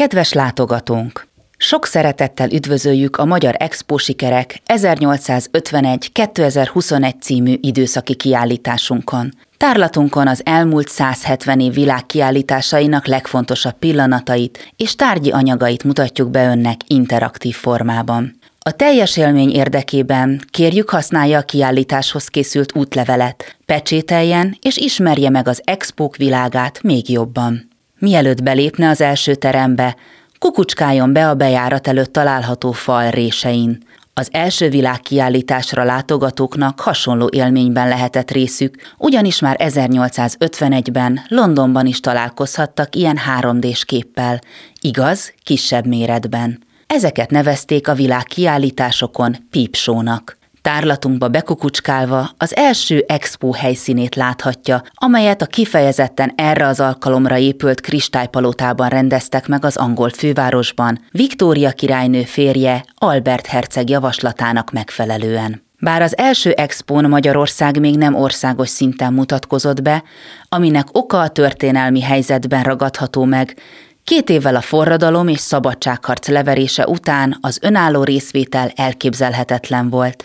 Kedves látogatónk! Sok szeretettel üdvözöljük a Magyar Expo sikerek 1851-2021 című időszaki kiállításunkon. Tárlatunkon az elmúlt 170 év világkiállításainak legfontosabb pillanatait és tárgyi anyagait mutatjuk be önnek interaktív formában. A teljes élmény érdekében kérjük használja a kiállításhoz készült útlevelet, pecsételjen és ismerje meg az expók világát még jobban. Mielőtt belépne az első terembe, kukucskáljon be a bejárat előtt található fal résein. Az első világkiállításra látogatóknak hasonló élményben lehetett részük, ugyanis már 1851-ben Londonban is találkozhattak ilyen 3D-s képpel, igaz, kisebb méretben. Ezeket nevezték a világ kiállításokon pípsónak. Tárlatunkba bekukucskálva az első expo helyszínét láthatja, amelyet a kifejezetten erre az alkalomra épült kristálypalotában rendeztek meg az angol fővárosban, Viktória királynő férje Albert herceg javaslatának megfelelően. Bár az első expón Magyarország még nem országos szinten mutatkozott be, aminek oka a történelmi helyzetben ragadható meg, Két évvel a forradalom és szabadságharc leverése után az önálló részvétel elképzelhetetlen volt.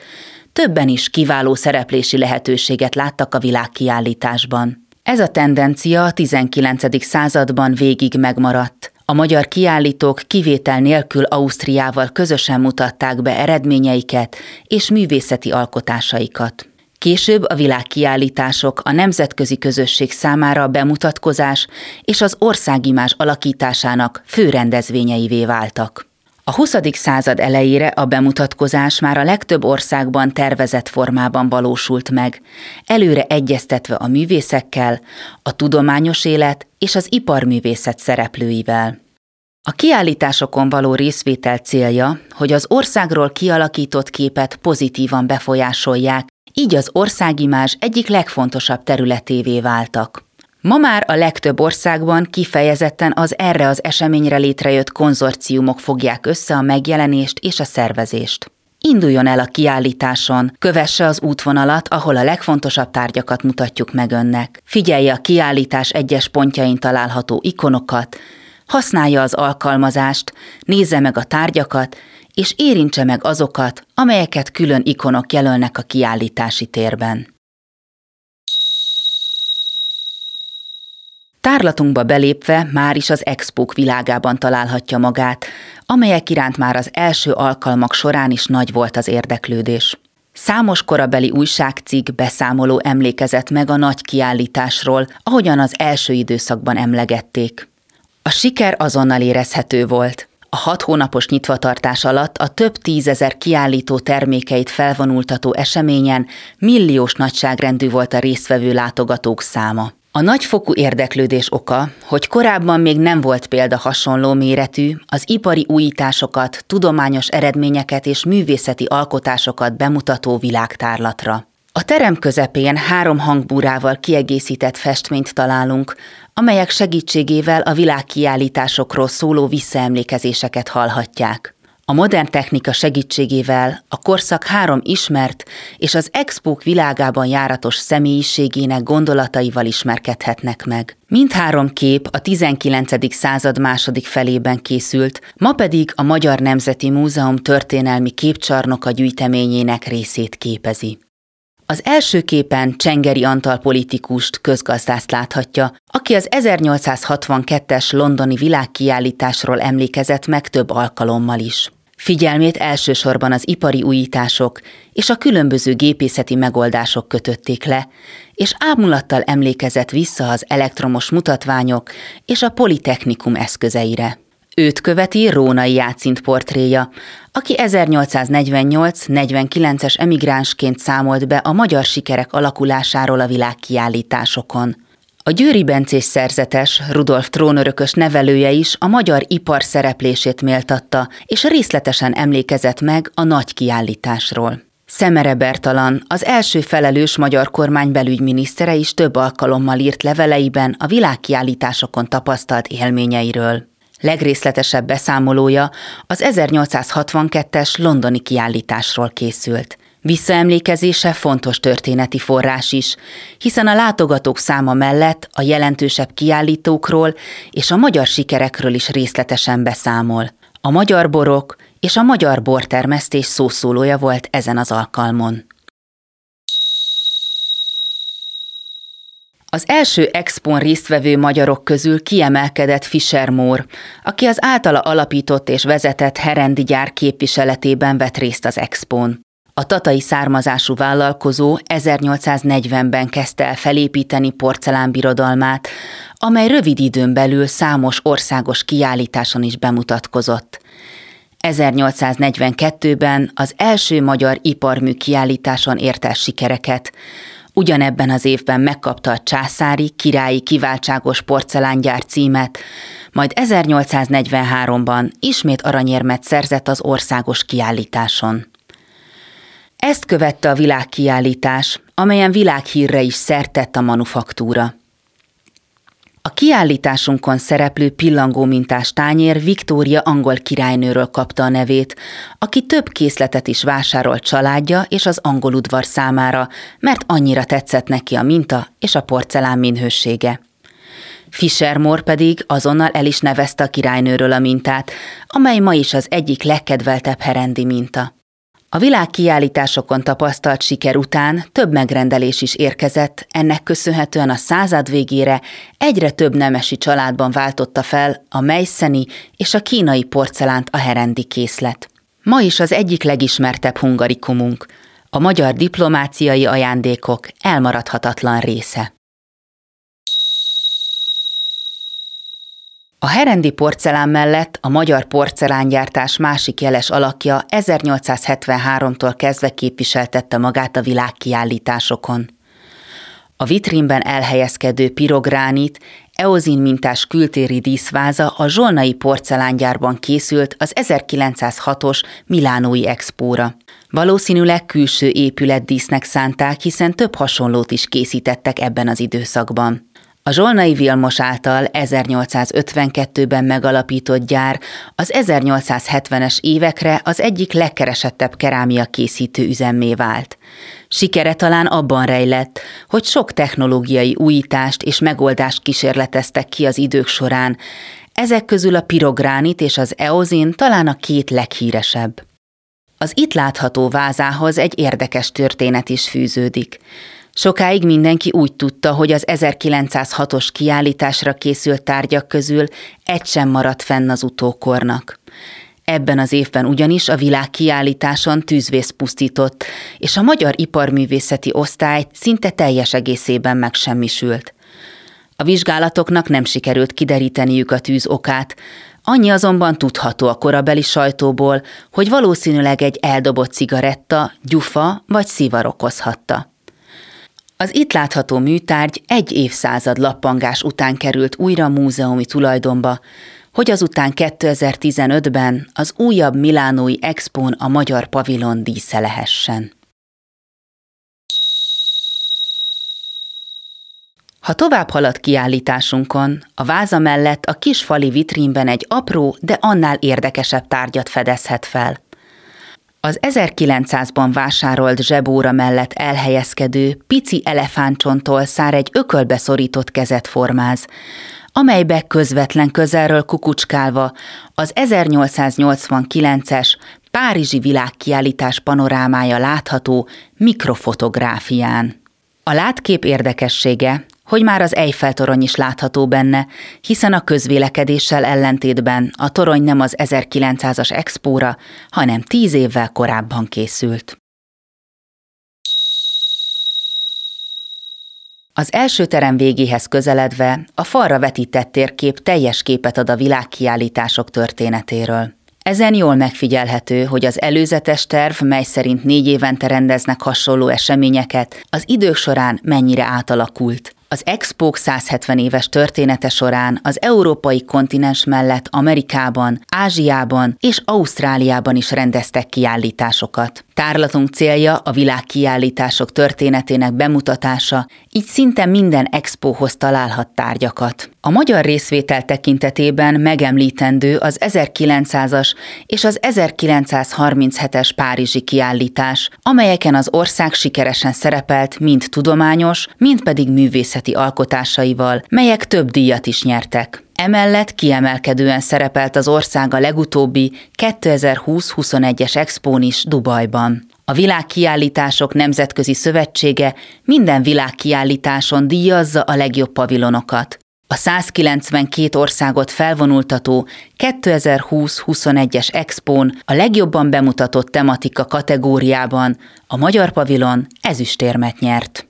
Többen is kiváló szereplési lehetőséget láttak a világkiállításban. Ez a tendencia a 19. században végig megmaradt. A magyar kiállítók kivétel nélkül Ausztriával közösen mutatták be eredményeiket és művészeti alkotásaikat. Később a világkiállítások a nemzetközi közösség számára a bemutatkozás és az országimás alakításának fő rendezvényeivé váltak. A 20. század elejére a bemutatkozás már a legtöbb országban tervezett formában valósult meg, előre egyeztetve a művészekkel, a tudományos élet és az iparművészet szereplőivel. A kiállításokon való részvétel célja, hogy az országról kialakított képet pozitívan befolyásolják, így az országimás egyik legfontosabb területévé váltak. Ma már a legtöbb országban kifejezetten az erre az eseményre létrejött konzorciumok fogják össze a megjelenést és a szervezést. Induljon el a kiállításon, kövesse az útvonalat, ahol a legfontosabb tárgyakat mutatjuk meg önnek. Figyelje a kiállítás egyes pontjain található ikonokat, használja az alkalmazást, nézze meg a tárgyakat, és érintse meg azokat, amelyeket külön ikonok jelölnek a kiállítási térben. Tárlatunkba belépve már is az expók világában találhatja magát, amelyek iránt már az első alkalmak során is nagy volt az érdeklődés. Számos korabeli újságcikk beszámoló emlékezett meg a nagy kiállításról, ahogyan az első időszakban emlegették. A siker azonnal érezhető volt. A hat hónapos nyitvatartás alatt a több tízezer kiállító termékeit felvonultató eseményen milliós nagyságrendű volt a résztvevő látogatók száma. A nagyfokú érdeklődés oka, hogy korábban még nem volt példa hasonló méretű, az ipari újításokat, tudományos eredményeket és művészeti alkotásokat bemutató világtárlatra. A terem közepén három hangbúrával kiegészített festményt találunk, amelyek segítségével a világkiállításokról szóló visszaemlékezéseket hallhatják. A modern technika segítségével a korszak három ismert és az expók világában járatos személyiségének gondolataival ismerkedhetnek meg. Mindhárom kép a 19. század második felében készült, ma pedig a Magyar Nemzeti Múzeum történelmi képcsarnoka gyűjteményének részét képezi. Az első képen Csengeri Antal politikust, közgazdászt láthatja, aki az 1862-es londoni világkiállításról emlékezett meg több alkalommal is. Figyelmét elsősorban az ipari újítások és a különböző gépészeti megoldások kötötték le, és ámulattal emlékezett vissza az elektromos mutatványok és a politechnikum eszközeire. Őt követi Rónai Játszint portréja, aki 1848-49-es emigránsként számolt be a magyar sikerek alakulásáról a világkiállításokon. A Győri Bencés szerzetes, Rudolf trónörökös nevelője is a magyar ipar szereplését méltatta, és részletesen emlékezett meg a nagy kiállításról. Szemere Bertalan, az első felelős magyar kormány belügyminisztere is több alkalommal írt leveleiben a világkiállításokon tapasztalt élményeiről. Legrészletesebb beszámolója az 1862-es londoni kiállításról készült. Visszaemlékezése fontos történeti forrás is, hiszen a látogatók száma mellett a jelentősebb kiállítókról és a magyar sikerekről is részletesen beszámol. A magyar borok és a magyar bortermesztés szószólója volt ezen az alkalmon. Az első expon résztvevő magyarok közül kiemelkedett Fischer Mór, aki az általa alapított és vezetett Herendi gyár képviseletében vett részt az expón. A tatai származású vállalkozó 1840-ben kezdte el felépíteni porcelánbirodalmát, amely rövid időn belül számos országos kiállításon is bemutatkozott. 1842-ben az első magyar iparmű kiállításon ért el sikereket, Ugyanebben az évben megkapta a császári, királyi kiváltságos porcelángyár címet, majd 1843-ban ismét aranyérmet szerzett az országos kiállításon. Ezt követte a világkiállítás, amelyen világhírre is szertett a manufaktúra. A kiállításunkon szereplő pillangó mintás tányér Viktória angol királynőről kapta a nevét, aki több készletet is vásárolt családja és az angol udvar számára, mert annyira tetszett neki a minta és a porcelán minősége. Fischer Moore pedig azonnal el is nevezte a királynőről a mintát, amely ma is az egyik legkedveltebb herendi minta. A világkiállításokon tapasztalt siker után több megrendelés is érkezett, ennek köszönhetően a század végére egyre több nemesi családban váltotta fel a mejszeni és a kínai porcelánt a herendi készlet. Ma is az egyik legismertebb hungarikumunk, a magyar diplomáciai ajándékok elmaradhatatlan része. A herendi porcelán mellett a magyar porcelángyártás másik jeles alakja 1873-tól kezdve képviseltette magát a világkiállításokon. A vitrínben elhelyezkedő pirogránit, eozin mintás kültéri díszváza a zsolnai porcelángyárban készült az 1906-os Milánói expóra. Valószínűleg külső épületdísznek szánták, hiszen több hasonlót is készítettek ebben az időszakban. A Zsolnai Vilmos által 1852-ben megalapított gyár az 1870-es évekre az egyik legkeresettebb kerámia készítő üzemmé vált. Sikere talán abban rejlett, hogy sok technológiai újítást és megoldást kísérleteztek ki az idők során, ezek közül a pirogránit és az eozin talán a két leghíresebb. Az itt látható vázához egy érdekes történet is fűződik. Sokáig mindenki úgy tudta, hogy az 1906-os kiállításra készült tárgyak közül egy sem maradt fenn az utókornak. Ebben az évben ugyanis a világkiállításon tűzvész pusztított, és a Magyar Iparművészeti Osztály szinte teljes egészében megsemmisült. A vizsgálatoknak nem sikerült kideríteniük a tűz okát, annyi azonban tudható a korabeli sajtóból, hogy valószínűleg egy eldobott cigaretta, gyufa vagy szivar okozhatta. Az itt látható műtárgy egy évszázad lappangás után került újra múzeumi tulajdonba, hogy azután 2015-ben az újabb Milánói Expón a magyar pavilon dísze lehessen. Ha tovább halad kiállításunkon, a váza mellett a kis fali vitrínben egy apró, de annál érdekesebb tárgyat fedezhet fel. Az 1900-ban vásárolt zsebóra mellett elhelyezkedő pici elefántcsontól szár egy ökölbe szorított kezet formáz, amelybe közvetlen közelről kukucskálva az 1889-es Párizsi világkiállítás panorámája látható mikrofotográfián. A látkép érdekessége, hogy már az Eiffel-torony is látható benne, hiszen a közvélekedéssel ellentétben a torony nem az 1900-as expóra, hanem tíz évvel korábban készült. Az első terem végéhez közeledve a falra vetített térkép teljes képet ad a világkiállítások történetéről. Ezen jól megfigyelhető, hogy az előzetes terv, mely szerint négy évente rendeznek hasonló eseményeket, az idők során mennyire átalakult. Az Expo 170 éves története során az európai kontinens mellett Amerikában, Ázsiában és Ausztráliában is rendeztek kiállításokat. Tárlatunk célja a világkiállítások történetének bemutatása, így szinte minden expóhoz találhat tárgyakat. A magyar részvétel tekintetében megemlítendő az 1900-as és az 1937-es Párizsi kiállítás, amelyeken az ország sikeresen szerepelt mind tudományos, mind pedig művészeti alkotásaival, melyek több díjat is nyertek. Emellett kiemelkedően szerepelt az ország a legutóbbi 2020-21-es expón is Dubajban. A Világkiállítások Nemzetközi Szövetsége minden világkiállításon díjazza a legjobb pavilonokat. A 192 országot felvonultató 2020-21-es expón a legjobban bemutatott tematika kategóriában a magyar pavilon ezüstérmet nyert.